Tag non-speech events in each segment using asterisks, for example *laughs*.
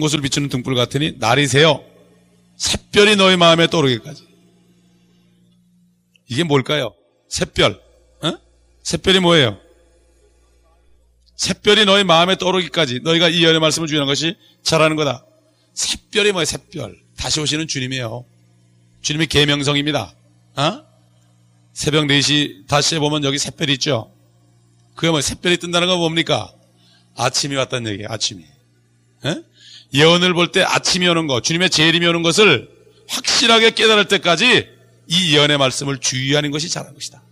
곳을 비추는 등불 같으니 날이 새어 샛별이 너희 마음에 떠오르기까지. 이게 뭘까요? 샛별. 어? 샛별이 뭐예요? 샛별이 너희 마음에 떠오르기까지 너희가 이 연의 말씀을 주는 것이 잘하는 거다. 샛별이 뭐예요? 샛별. 다시 오시는 주님이에요. 주님의 계명성입니다. 어? 새벽 4시 다시 해 보면 여기 샛별이 있죠. 그게 뭐 샛별이 뜬다는 건 뭡니까? 아침이 왔다는 얘기예요. 아침이. 에? 예언을 볼 때 아침이 오는 것, 주님의 재림이 오는 것을 확실하게 깨달을 때까지 이 예언의 말씀을 주의하는 것이 잘하는 것이다.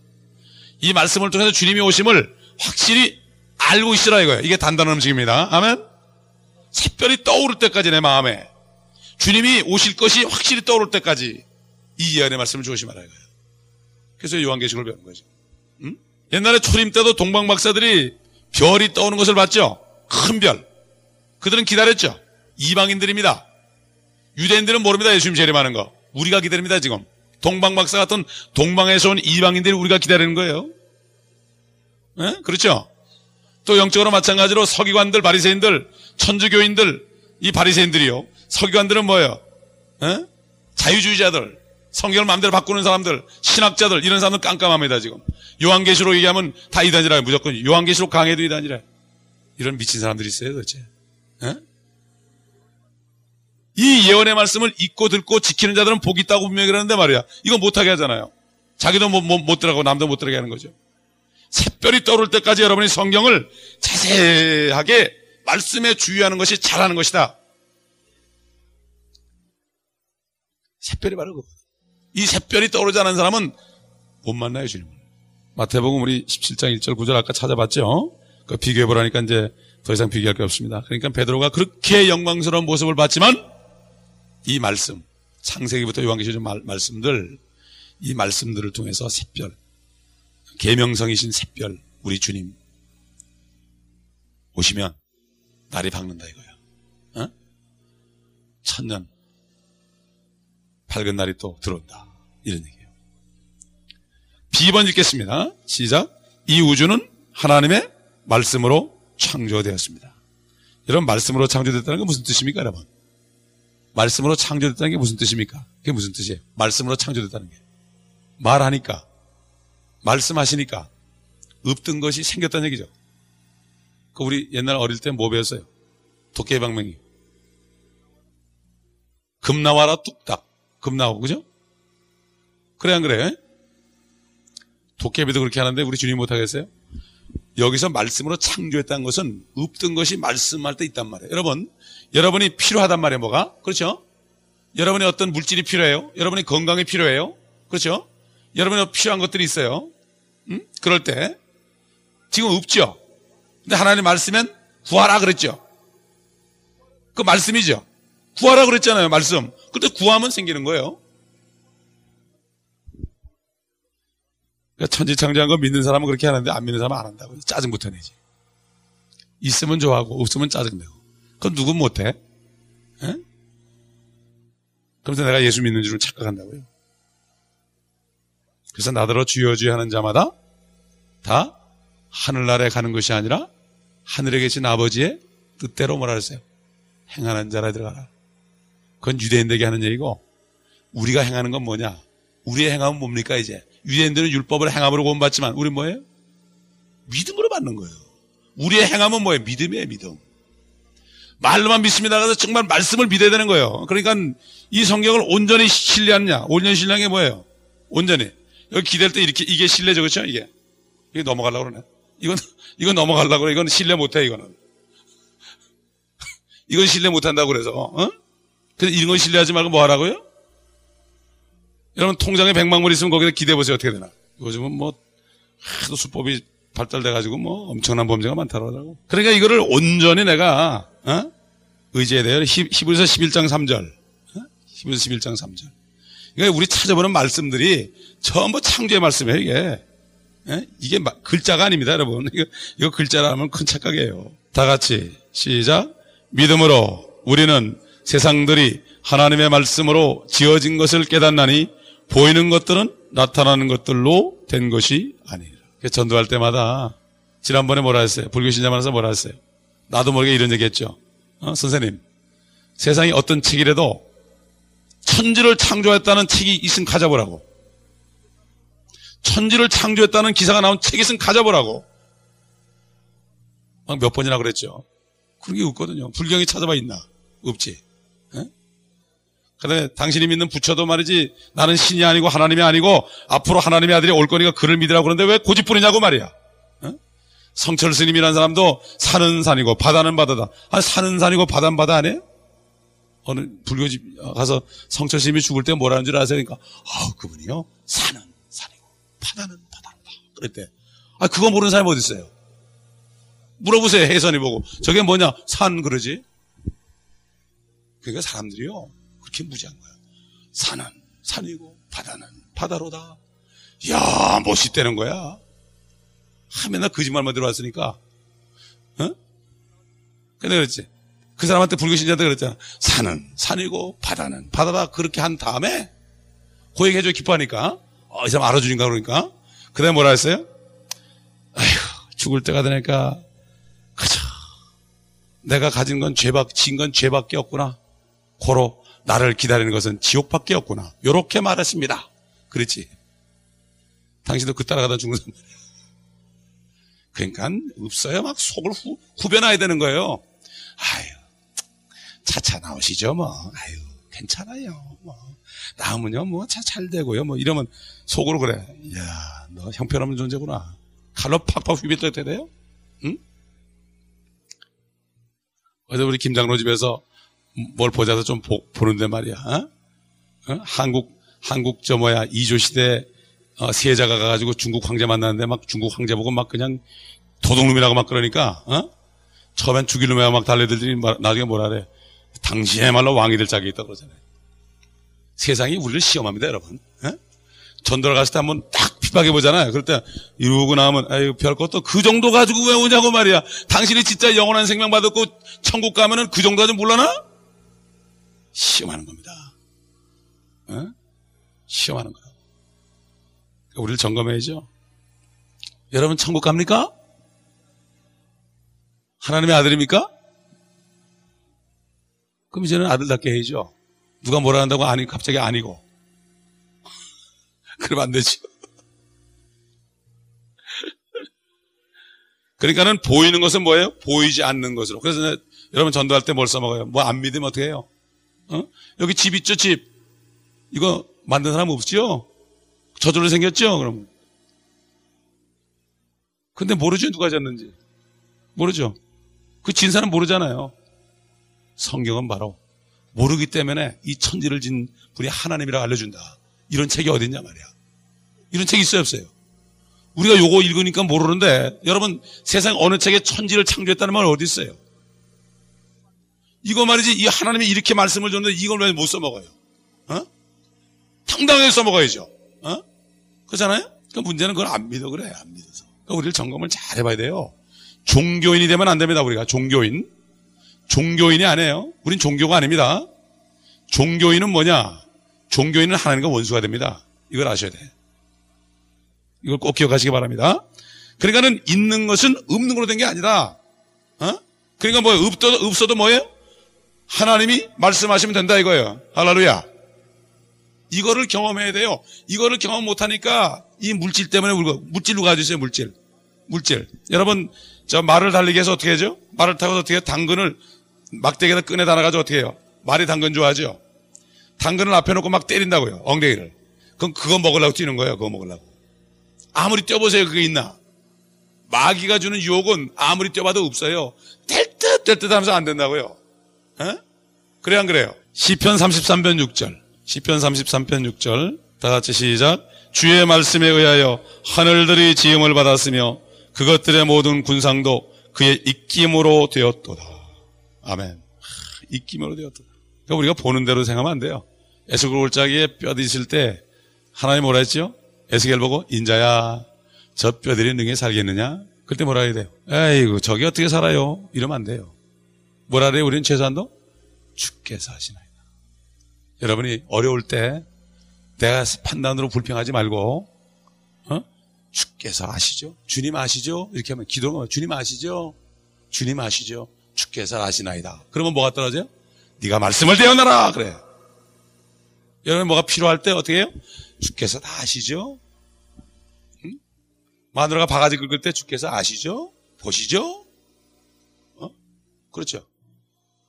이 말씀을 통해서 주님이 오심을 확실히 알고 있으라 이거예요. 이게 단단한 음식입니다. 아멘. 샛별이 떠오를 때까지 내 마음에 주님이 오실 것이 확실히 떠오를 때까지 이 예언의 말씀을 조심하라 이거예요. 그래서 요한계시록을 배우는 거죠. 응? 옛날에 초림 때도 동방 박사들이 별이 떠오는 것을 봤죠. 큰 별. 그들은 기다렸죠. 이방인들입니다. 유대인들은 모릅니다. 예수님 재림하는 거. 우리가 기다립니다 지금. 동방박사 같은 동방에서 온 이방인들이 우리가 기다리는 거예요. 네? 그렇죠? 또 영적으로 마찬가지로 서기관들, 바리새인들, 천주교인들, 이 바리새인들이요. 서기관들은 뭐예요? 네? 자유주의자들, 성경을 마음대로 바꾸는 사람들, 신학자들 이런 사람들 깜깜합니다 지금. 요한계시록 얘기하면 다 이단이라 무조건 요한계시록 강해도 이단이라. 이런 미친 사람들이 있어요 도대체. 네? 이 예언의 말씀을 읽고 듣고 지키는 자들은 복이 있다고 분명히 그러는데 말이야. 이거 못하게 하잖아요. 자기도 못, 못, 못 들어가고 남도 못 들어가게 하는 거죠. 샛별이 떠오를 때까지 여러분이 성경을 자세하게 말씀에 주의하는 것이 잘하는 것이다. 샛별이 바로 그이 샛별이 떠오르지 않은 사람은 못 만나요, 주님을. 마태복음 우리 17장 1절 9절 아까 찾아봤죠? 그 비교해보라니까 이제 더 이상 비교할 게 없습니다. 그러니까 베드로가 그렇게 영광스러운 모습을 봤지만 이 말씀, 창세기부터 요한계시록 말씀들, 이 말씀들을 통해서 샛별, 계명성이신 샛별, 우리 주님 오시면 날이 밝는다 이거야. 어? 천년 밝은 날이 또 들어온다. 이런 얘기예요. 비번 읽겠습니다. 시작. 이 우주는 하나님의 말씀으로 창조되었습니다. 여러분 말씀으로 창조됐다는 건 무슨 뜻입니까, 여러분? 말씀으로 창조됐다는 게 무슨 뜻입니까? 그게 무슨 뜻이에요? 말씀으로 창조됐다는 게. 말하니까, 말씀하시니까, 없던 것이 생겼다는 얘기죠. 그 우리 옛날 어릴 때 뭐 배웠어요? 도깨방맹이. 금 나와라 뚝딱. 금 나오고, 그죠? 그래, 안 그래? 도깨비도 그렇게 하는데 우리 주님 못하겠어요? 여기서 말씀으로 창조했다는 것은 없던 것이 말씀할 때 있단 말이에요. 여러분, 여러분이 필요하단 말이에요, 뭐가? 그렇죠? 여러분이 어떤 물질이 필요해요? 여러분이 건강이 필요해요? 그렇죠? 여러분이 필요한 것들이 있어요. 음? 그럴 때 지금 없죠? 근데 하나님 말씀엔 구하라 그랬죠? 그 말씀이죠? 구하라 그랬잖아요, 말씀. 그때 구하면 생기는 거예요. 그러니까 천지창조한 거 믿는 사람은 그렇게 하는데 안 믿는 사람은 안 한다고. 짜증부터 내지. 있으면 좋아하고 없으면 짜증내고. 그건 누구 못해? 에? 그래서 내가 예수 믿는 줄은 착각한다고요. 그래서 나더러 주여 주여 하는 자마다 다 하늘나라에 가는 것이 아니라 하늘에 계신 아버지의 뜻대로 뭐라 그랬어요? 행하는 자라 들어가라. 그건 유대인들에게 하는 얘기고 우리가 행하는 건 뭐냐? 우리의 행함은 뭡니까 이제? 유대인들은 율법을 행함으로 구원받지만 우리 뭐예요? 믿음으로 받는 거예요. 우리의 행함은 뭐예요? 믿음이에요, 믿음. 말로만 믿습니다. 그래서 정말 말씀을 믿어야 되는 거예요. 그러니까 이 성경을 온전히 신뢰하느냐? 온전히 신뢰한 게 뭐예요? 온전히. 여기 기댈 때 이렇게, 이게 신뢰죠, 그렇죠? 이게. 이게 넘어가려고 그러네. 이건, 이건 넘어가려고 그래. 이건 신뢰 못 해, 이거는. *laughs* 이건 신뢰 못 한다고 그래서, 어? 그래서 이런 건 신뢰하지 말고 뭐 하라고요? 여러분, 통장에 백만불 있으면 거기다 기대보세요. 어떻게 되나. 요즘은 뭐, 하도 수법이 발달돼가지고 뭐 엄청난 범죄가 많다고. 그러니까 이거를 온전히 내가 어? 의지해야 돼요. 히브리서 11장 3절. 어? 히브리서 11장 3절. 그러니까 우리 찾아보는 말씀들이 전부 창조의 말씀이에요, 이게. 예? 이게 글자가 아닙니다, 여러분. 이거, 이거 글자라면 큰 착각이에요. 다 같이 시작. 믿음으로 우리는 세상들이 하나님의 말씀으로 지어진 것을 깨닫나니 보이는 것들은 나타나는 것들로 된 것이 아니라. 전도할 때마다 지난번에 뭐라 했어요? 불교 신자 만나서 뭐라 했어요? 나도 모르게 이런 얘기 했죠. 어? 선생님, 세상에 어떤 책이라도 천지를 창조했다는 책이 있으면 가져보라고. 천지를 창조했다는 기사가 나온 책이 있으면 가져보라고. 막몇 번이나 그랬죠. 그런 게 없거든요. 불경이 찾아봐 있나? 없지. 그다음에 당신이 믿는 부처도 말이지 나는 신이 아니고 하나님이 아니고 앞으로 하나님의 아들이 올 거니까 그를 믿으라고 그러는데 왜 고집부리냐고 말이야. 어? 성철 스님이라는 사람도 산은 산이고 바다는 바다다. 아 산은 산이고 바다는 바다 아니에요? 어느 불교집 가서 성철 스님이 죽을 때 뭐라는 줄 아세요? 그러니까 아 그분이요 산은 산이고 바다는 바다다. 그랬대. 아 그거 모르는 사람이 어디 있어요? 물어보세요 해선이 보고 저게 뭐냐 산 그러지. 그러니까 사람들이요 그렇게 무지한 거야. 산은 산이고 바다는 바다로다. 이야 멋있다는 거야. 하 맨날 거짓말만 들어왔으니까. 어? 근데 그랬지. 그 사람한테 불교 신자한테 그랬잖아. 산은 산이고 바다는 바다다. 그렇게 한 다음에 그 얘기 해줘 기뻐하니까. 어, 이 사람 알아주니까 그러니까. 그 다음에 뭐라 했어요? 아휴, 죽을 때가 되니까, 그저, 내가 가진 건 죄밖, 진 건 죄밖에 없구나. 고로 나를 기다리는 것은 지옥밖에 없구나. 요렇게 말했습니다. 그렇지. 당신도 그 따라가다 죽는 사람. 그러니까 없어요. 막 속을 후, 후변해야 되는 거예요. 아유, 차차 나오시죠, 뭐. 아유, 괜찮아요. 뭐. 나오면요, 뭐, 차 잘 되고요. 뭐, 이러면 속으로 그래. 이야, 너 형편없는 존재구나. 칼로 팍팍 휘비떠야 돼요? 응? 어제 우리 김장로 집에서 뭘 보자서 좀 보, 는데 말이야. 어? 어? 한국, 한국 저 뭐야, 이조 시대 어, 세자가 가가지고 중국 황제 만났는데 막 중국 황제 보고 막 그냥 도둑놈이라고 막 그러니까, 어? 처음엔 죽일 놈이야 막 달래들더니 나중에 뭐라 그래. 당신의말로 왕이 될 짝이 있다 그러잖아요. 세상이 우리를 시험합니다, 여러분. 어? 전도를 갔을 때 한번 딱 핍박해 보잖아요. 그럴 때 이러고 나면 아유 별것도 그 정도 가지고 왜 오냐고 말이야. 당신이 진짜 영원한 생명 받았고 천국 가면은 그 정도 가지고 몰라나? 시험하는 겁니다. 어? 시험하는. 그러니까 우리를 점검해야죠. 여러분 천국 갑니까? 하나님의 아들입니까? 그럼 이제는 아들답게 해야죠. 누가 뭐라 한다고 아니 갑자기 아니고. *laughs* 그러면 안 되죠. *laughs* 그러니까는 보이는 것은 뭐예요? 보이지 않는 것으로. 그래서 여러분 전도할 때 뭘 써먹어요? 뭐 안 믿으면 어떻게 해요? 어? 여기 집 있죠, 집. 이거 만든 사람 없죠? 저절로 생겼죠, 그럼. 근데 모르죠, 누가 졌는지. 모르죠. 그 진 사람 모르잖아요. 성경은 바로 모르기 때문에 이 천지를 진 분이 하나님이라고 알려준다. 이런 책이 어딨냐 말이야. 이런 책이 있어요, 없어요? 우리가 요거 읽으니까 모르는데 여러분 세상 어느 책에 천지를 창조했다는 말 어디 있어요? 이거 말이지 이 하나님이 이렇게 말씀을 줬는데 이걸 왜 못 써먹어요? 어? 당당하게 써먹어야죠. 어? 그렇잖아요? 그 문제는 그걸 안 믿어 그래 안 믿어서. 그러니까 우리를 점검을 잘 해봐야 돼요. 종교인이 되면 안 됩니다 우리가 종교인. 종교인이 아니에요. 우린 종교가 아닙니다. 종교인은 뭐냐? 종교인은 하나님과 원수가 됩니다. 이걸 아셔야 돼. 이걸 꼭 기억하시기 바랍니다. 그러니까는 있는 것은 없는 걸로 된 게 아니라, 어? 그러니까 뭐 없어도, 없어도 뭐예요? 하나님이 말씀하시면 된다 이거예요. 할렐루야. 이거를 경험해야 돼요. 이거를 경험 못하니까 이 물질 때문에 울고 물질로 가주세요. 물질. 물질. 여러분 저 말을 달리기 해서 어떻게 하죠? 말을 타고 어떻게 해요? 당근을 막대기에다 끈에 달아가지고 어떻게 해요? 말이 당근 좋아하죠? 당근을 앞에 놓고 막 때린다고요. 엉덩이를. 그럼 그거 먹으려고 뛰는 거예요. 그거 먹으려고. 아무리 뛰어보세요. 그게 있나? 마귀가 주는 유혹은 아무리 뛰어봐도 없어요. 될 듯, 될 듯 하면서 안 된다고요. 에? 그래, 안 그래요? 시편 33편 6절. 시편 33편 6절. 다 같이 시작. 주의 말씀에 의하여 하늘들이 지음을 받았으며 그것들의 모든 군상도 그의 입김으로 되었도다. 아멘. 입김으로 되었도다. 그러니까 우리가 보는 대로 생각하면 안 돼요. 에스겔 골짜기에 뼈 있을 때 하나님 뭐라 했죠? 에스겔 보고 인자야 저 뼈들이 능히 살겠느냐? 그때 뭐라 해야 돼요? 에이구 저기 어떻게 살아요? 이러면 안 돼요. 뭐라 그래요? 우리는 최소한도 주께서 하시나이다. 여러분이 어려울 때 내가 판단으로 불평하지 말고 어? 주께서 아시죠? 주님 아시죠? 이렇게 하면 기도가 주님 아시죠? 주님 아시죠? 주께서 아시나이다. 그러면 뭐가 떨어져요? 네가 말씀을 대언하라 그래. 여러분 뭐가 필요할 때 어떻게 해요? 주께서 다 아시죠? 응? 마누라가 바가지 긁을 때 주께서 아시죠? 보시죠? 어? 그렇죠.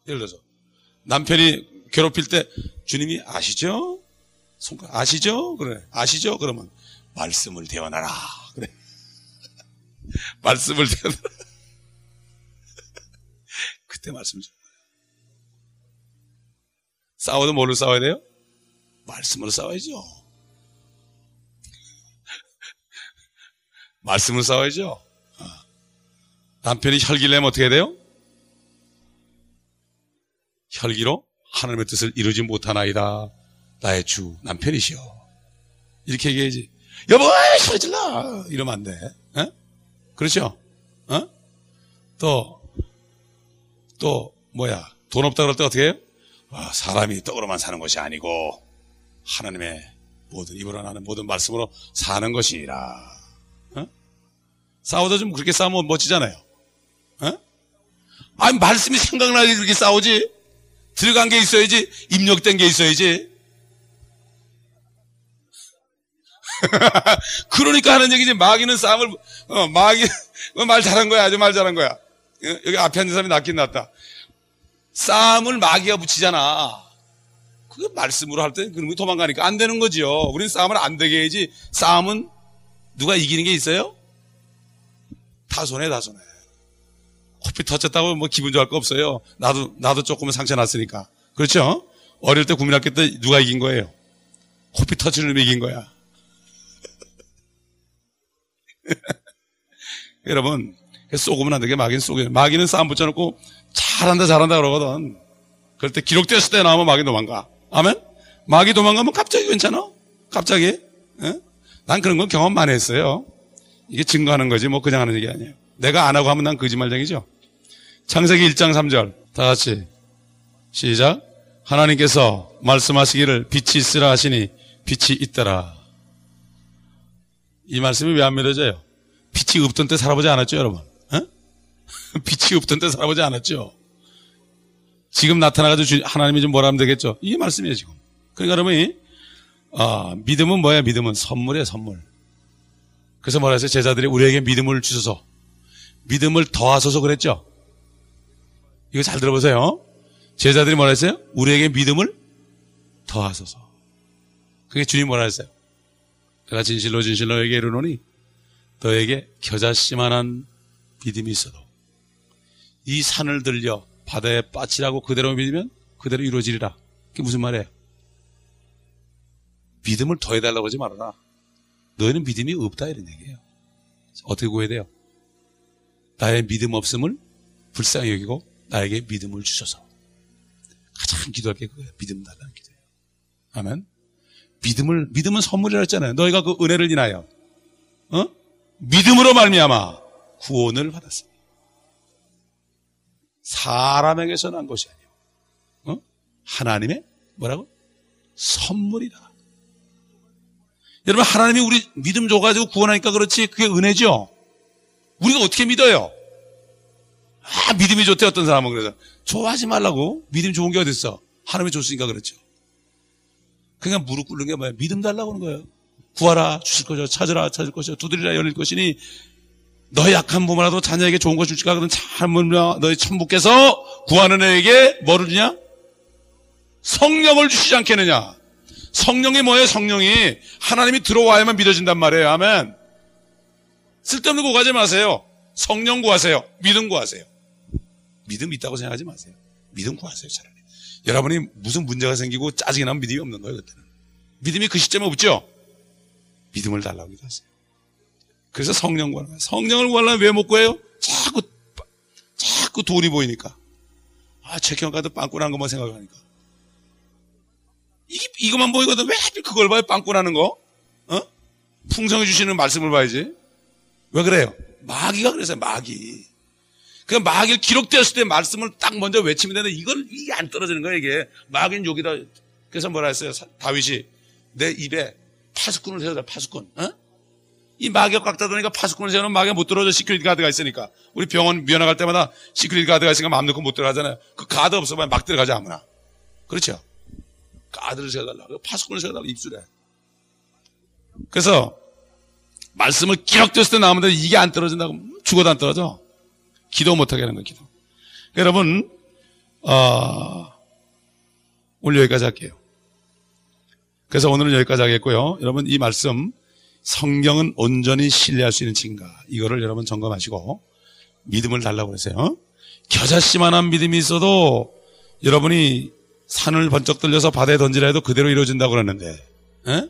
예를 들어서 남편이 괴롭힐 때 주님이 아시죠? 손가락 아시죠? 그래 아시죠? 그러면 말씀을 대언하라 그래 *laughs* 말씀을 대언하라 *laughs* 그때 말씀 좀 싸워도 뭘로 싸워야 돼요? 말씀으로 싸워야죠. *laughs* 말씀으로 싸워야죠. 어. 남편이 혈기를 내면 어떻게 돼요? 혈기로 하나님의 뜻을 이루지 못하나이다. 나의 주 남편이시여. 이렇게 얘기해야지. 여보, 소리 질러! 이러면 안 돼. 에? 그렇죠? 어? 또, 또, 뭐야. 돈 없다 그럴 때 어떻게 해요? 아, 사람이 떡으로만 사는 것이 아니고, 하나님의 모든, 입으로 나는 모든 말씀으로 사는 것이라. 어? 싸우다 좀 그렇게 싸우면 멋지잖아요. 어? 아니, 말씀이 생각나게 그렇게 싸우지? 들어간 게 있어야지, 입력된 게 있어야지. *laughs* 그러니까 하는 얘기지. 마귀는 싸움을, 어, 마귀, 어, 말 잘한 거야. 아주 말 잘한 거야. 어, 여기 앞에 앉은 사람이 낫긴 낫다. 싸움을 마귀가 붙이잖아. 그게 말씀으로 할 때 그런 거 도망가니까 안 되는 거지요. 우리는 싸움을 안 되게 해야지. 싸움은 누가 이기는 게 있어요? 다 손해, 다 손해. 코피 터졌다고 뭐 기분 좋을 거 없어요. 나도, 나도 조금은 상처 났으니까. 그렇죠? 어릴 때 국민학교 때 누가 이긴 거예요? 코피 터치는 놈이 이긴 거야. *laughs* 여러분, 쏘으면 안 되게 마귀는 쏘게. 마귀는 싸움 붙여놓고 잘한다, 잘한다 그러거든. 그럴 때 기록됐을 때 나오면 마귀 도망가. 아멘? 마귀 도망가면 갑자기 괜찮아? 갑자기? 에? 난 그런 건 경험 많이 했어요. 이게 증거하는 거지, 뭐 그냥 하는 얘기 아니에요. 내가 안 하고 하면 난 거짓말쟁이죠. 창세기 1장 3절. 다 같이. 시작. 하나님께서 말씀하시기를 빛이 있으라 하시니 빛이 있더라. 이 말씀이 왜 안 믿어져요? 빛이 없던 때 살아보지 않았죠, 여러분? 어? *laughs* 빛이 없던 때 살아보지 않았죠? 지금 나타나가지고 하나님이 좀 뭐라 하면 되겠죠? 이게 말씀이에요, 지금. 그러니까 여러분이, 아, 믿음은 뭐야, 믿음은? 선물이에요, 선물. 그래서 뭐라 했어요? 제자들이 우리에게 믿음을 주셔서, 믿음을 더하소서 그랬죠? 이거 잘 들어보세요. 제자들이 뭐라 했어요? 우리에게 믿음을 더하소서. 그게 주님 뭐라 했어요? 내가 진실로 진실로 너에게 이르노니 너에게 겨자씨만한 믿음이 있어도 이 산을 들려 바다에 빠치라고 그대로 믿으면 그대로 이루어지리라. 그게 무슨 말이에요? 믿음을 더해달라고 하지 말아라. 너희는 믿음이 없다 이런 얘기예요. 어떻게 구해야 돼요? 나의 믿음 없음을 불쌍히 여기고 나에게 믿음을 주셔서 가장 기도할 게 그거예요. 믿음 달라는 기도예요. 아멘. 믿음을 믿음은 선물이라 했잖아요. 너희가 그 은혜를 인하여 어? 믿음으로 말미암아 구원을 받았습니다. 사람에게서 난 것이 아니요. 어? 하나님의 뭐라고? 선물이다. 여러분 하나님이 우리 믿음 줘가지고 구원하니까 그렇지 그게 은혜죠. 우리가 어떻게 믿어요? 아 믿음이 좋대 어떤 사람은 그래서 좋아하지 말라고 믿음 좋은 게 어딨어? 하나님이 줬으니까 그렇죠. 그냥 무릎 꿇는 게 뭐야? 믿음 달라고 하는 거예요. 구하라 주실 것이요 찾으라 찾을 것이요 두드리라 열릴 것이니 너의 약한 부모라도 자녀에게 좋은 것 줄지가 그런 참으며 너희 천부께서 구하는 애에게 뭐를 주냐? 성령을 주시지 않겠느냐? 성령이 뭐예요? 성령이 하나님이 들어와야만 믿어진단 말이에요. 아멘. 쓸데없는 거 구하지 마세요. 성령 구하세요. 믿음 구하세요. 믿음 있다고 생각하지 마세요. 믿음 구하세요, 차라리. 여러분이 무슨 문제가 생기고 짜증이 나면 믿음이 없는 거예요, 그때는. 믿음이 그 시점에 없죠? 믿음을 달라고 기도하세요. 그래서 성령 구하는 거예요. 성령을 구하려면 왜 못 구해요? 자꾸, 자꾸 돈이 보이니까. 아, 카드 빵꾸난 것만 생각하니까. 이, 이것만 보이거든. 왜 그걸 봐요? 빵꾸나는 거? 어? 풍성해 주시는 말씀을 봐야지. 왜 그래요? 마귀가 그래서요, 마귀. 그 마귀를 기록되었을 때 말씀을 딱 먼저 외치면 되는데 이걸 이게 안 떨어지는 거예요, 이게. 마귀는 여기다. 그래서 뭐라 했어요? 다윗이 내 입에 파수꾼을 세우자, 파수꾼. 어? 이 마귀가 꽉 닫으니까 파수꾼을 세우는 마귀가 못 들어오죠. security guard가 있으니까. 우리 병원 면회 갈 때마다 security guard가 있으니까 마음 놓고 못 들어가잖아요. 그 가드 없어봐야 막 들어가지 아무나. 그렇죠? guard를 세워달라고. 파수꾼을 세워달라고 입술에. 그래서 말씀을 때 나오는데 이게 안 떨어진다고 죽어도 안 떨어져. 기도 못하게 하는 거예요, 기도. 여러분, 어, 오늘 여기까지 할게요. 그래서 오늘은 여기까지 하겠고요. 여러분 이 말씀 성경은 온전히 신뢰할 수 있는 증가 이거를 여러분 점검하시고 믿음을 달라고 그러세요. 겨자씨만한 믿음이 있어도 여러분이 산을 번쩍 들려서 바다에 던지라 해도 그대로 이루어진다고 그러는데 에?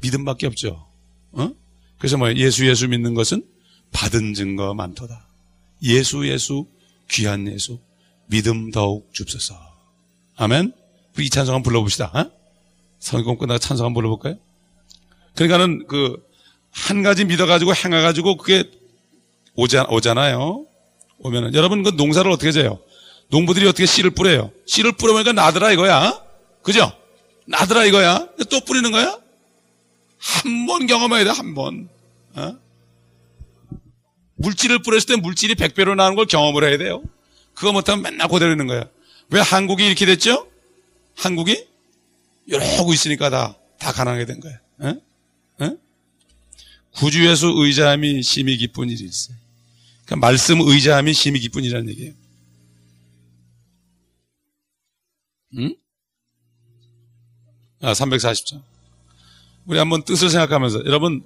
믿음밖에 없죠. 어? 그래서 뭐 예수 예수 믿는 것은 받은 증거 많도다. 예수 예수 귀한 예수 믿음 더욱 줍소서. 아멘. 우리 이 찬송 한번 불러봅시다. 어? 성경 끝나고 찬송 한번 불러볼까요? 그러니까는 그 한 가지 믿어가지고 행해가지고 그게 오자, 오잖아요. 오면은 여러분 그 농사를 어떻게 져요? 농부들이 어떻게 씨를 뿌려요? 씨를 뿌려보니까 나더라 이거야. 그죠? 나더라 이거야. 또 뿌리는 거야? 한 번 경험해야 돼, 한 번. 어? 물질을 뿌렸을 때 물질이 100배로 나는 걸 경험을 해야 돼요. 그거 못하면 맨날 그대로 있는 거야. 왜 한국이 이렇게 됐죠? 한국이? 이러고 있으니까 다, 다 가난하게 된 거야. 어? 어? 구주에서 의자함이 심히 기쁜 일이 있어요. 그러니까 말씀 의자함이 심히 기쁜 일이라는 얘기예요. 응? 아, 340장. 우리 한번 뜻을 생각하면서 여러분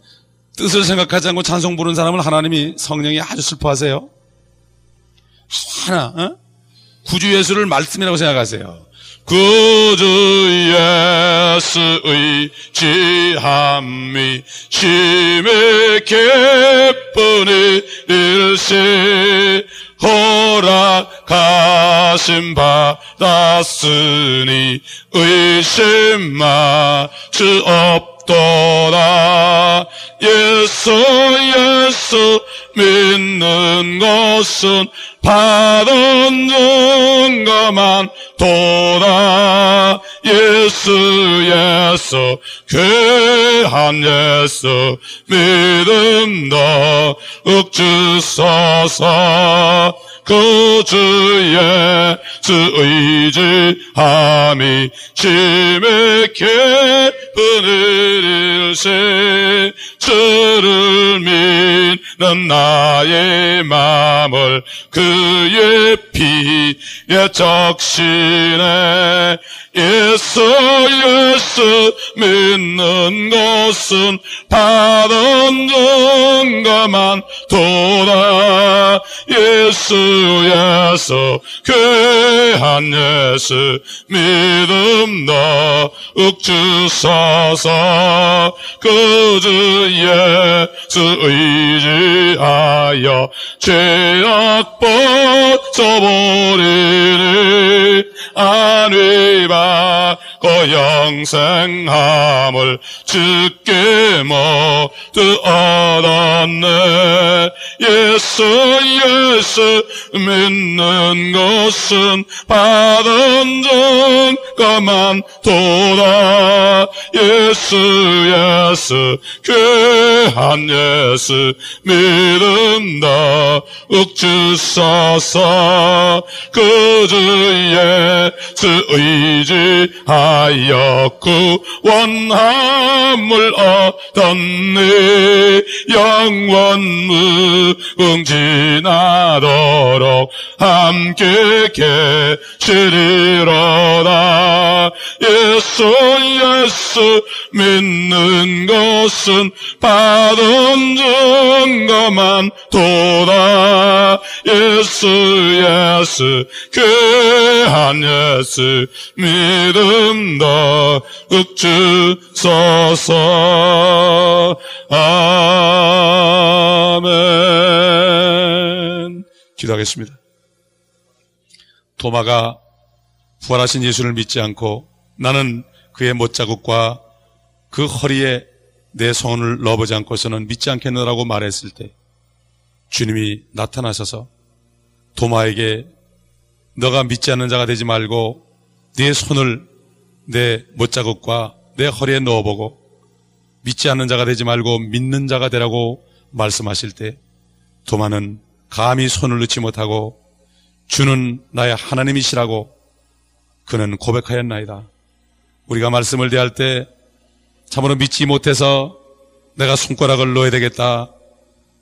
뜻을 생각하지 않고 찬송 부르는 사람은 하나님이 성령이 아주 슬퍼하세요. 하나 어? 구주 예수를 말씀이라고 생각하세요. 구주 예수의 지함이 심히 기쁜 일세 허락하심 받았으니 의심할 수없 도다. 예수 예수 믿는 것은 받은 증거만 도다. 예수 예수 귀한 예수 믿음 너 윽주소서 그 주의 주 의지함이 심히 깊은 일일세 주를 믿는 나의 마음을 그의 피에 적시네 예수 예수 믿는 것은 받은 증거만 도다. 예수 예수 귀한 예수 믿음 너 윽주소서. 그주 예수 의지하여 죄악 벗어버리니 안위받 고 영생함을 주께 모두 얻었네. 예수 예수 믿는 것은 받은 증거만 도다. 예수 예수 귀한 예수 믿음 다 윽주소서 그주의 주 의지 하여 구원함을 얻었네. 영원 무궁지나도록 함께 계시리로다. 예수 예수 믿는 것은 받은 증거만 도다. 예수 예수 귀한 예수 믿 음더 윽주소서. 아멘. 기도하겠습니다. 도마가 부활하신 예수를 믿지 않고 나는 그의 못자국과 그 허리에 내 손을 넣어보지 않고서는 믿지 않겠느라고 말했을 때 주님이 나타나셔서 도마에게 너가 믿지 않는 자가 되지 말고 네 손을 내 못자국과 내 허리에 넣어보고 믿지 않는 자가 되지 말고 믿는 자가 되라고 말씀하실 때 도마는 감히 손을 넣지 못하고 주는 나의 하나님이시라고 그는 고백하였나이다. 우리가 말씀을 대할 때 참으로 믿지 못해서 내가 손가락을 넣어야 되겠다.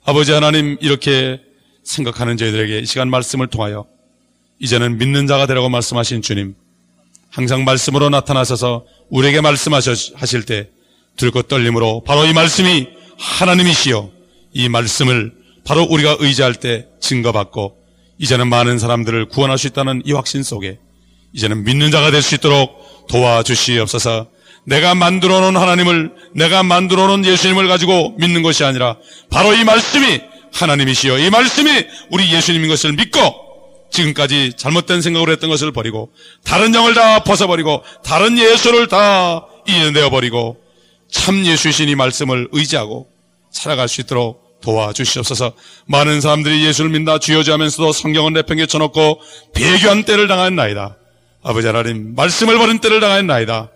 아버지 하나님 이렇게 생각하는 저희들에게 이 시간 말씀을 통하여 이제는 믿는 자가 되라고 말씀하신 주님 항상 말씀으로 나타나셔서 우리에게 말씀하실 때 들고 떨림으로 바로 이 말씀이 하나님이시여 이 말씀을 바로 우리가 의지할 때 증거받고 이제는 많은 사람들을 구원할 수 있다는 이 확신 속에 이제는 믿는 자가 될 수 있도록 도와주시옵소서. 내가 만들어 놓은 하나님을 내가 만들어 놓은 예수님을 가지고 믿는 것이 아니라 바로 이 말씀이 하나님이시여 이 말씀이 우리 예수님인 것을 믿고 지금까지 잘못된 생각으로 했던 것을 버리고 다른 영을 다 벗어버리고 다른 예수를 다 이어내어 버리고 참 예수이신 이 말씀을 의지하고 살아갈 수 있도록 도와주시옵소서. 많은 사람들이 예수를 믿나 주여주하면서도 성경은 내팽개 쳐 놓고 배교한 때를 당하였나이다. 아버지 하나님 말씀을 버린 때를 당하였나이다.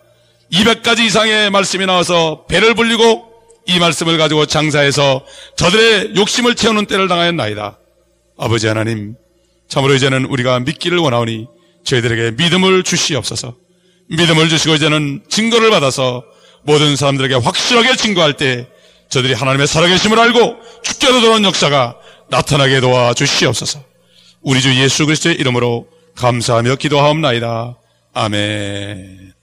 200가지 이상의 말씀이 나와서 배를 불리고 이 말씀을 가지고 장사해서 저들의 욕심을 채우는 때를 당하였나이다. 아버지 하나님 참으로 이제는 우리가 믿기를 원하오니 저희들에게 믿음을 주시옵소서. 믿음을 주시고 이제는 증거를 받아서 모든 사람들에게 확실하게 증거할 때 저들이 하나님의 살아계심을 알고 축제로 돌아온 역사가 나타나게 도와 주시옵소서. 우리 주 예수 그리스도의 이름으로 감사하며 기도하옵나이다. 아멘.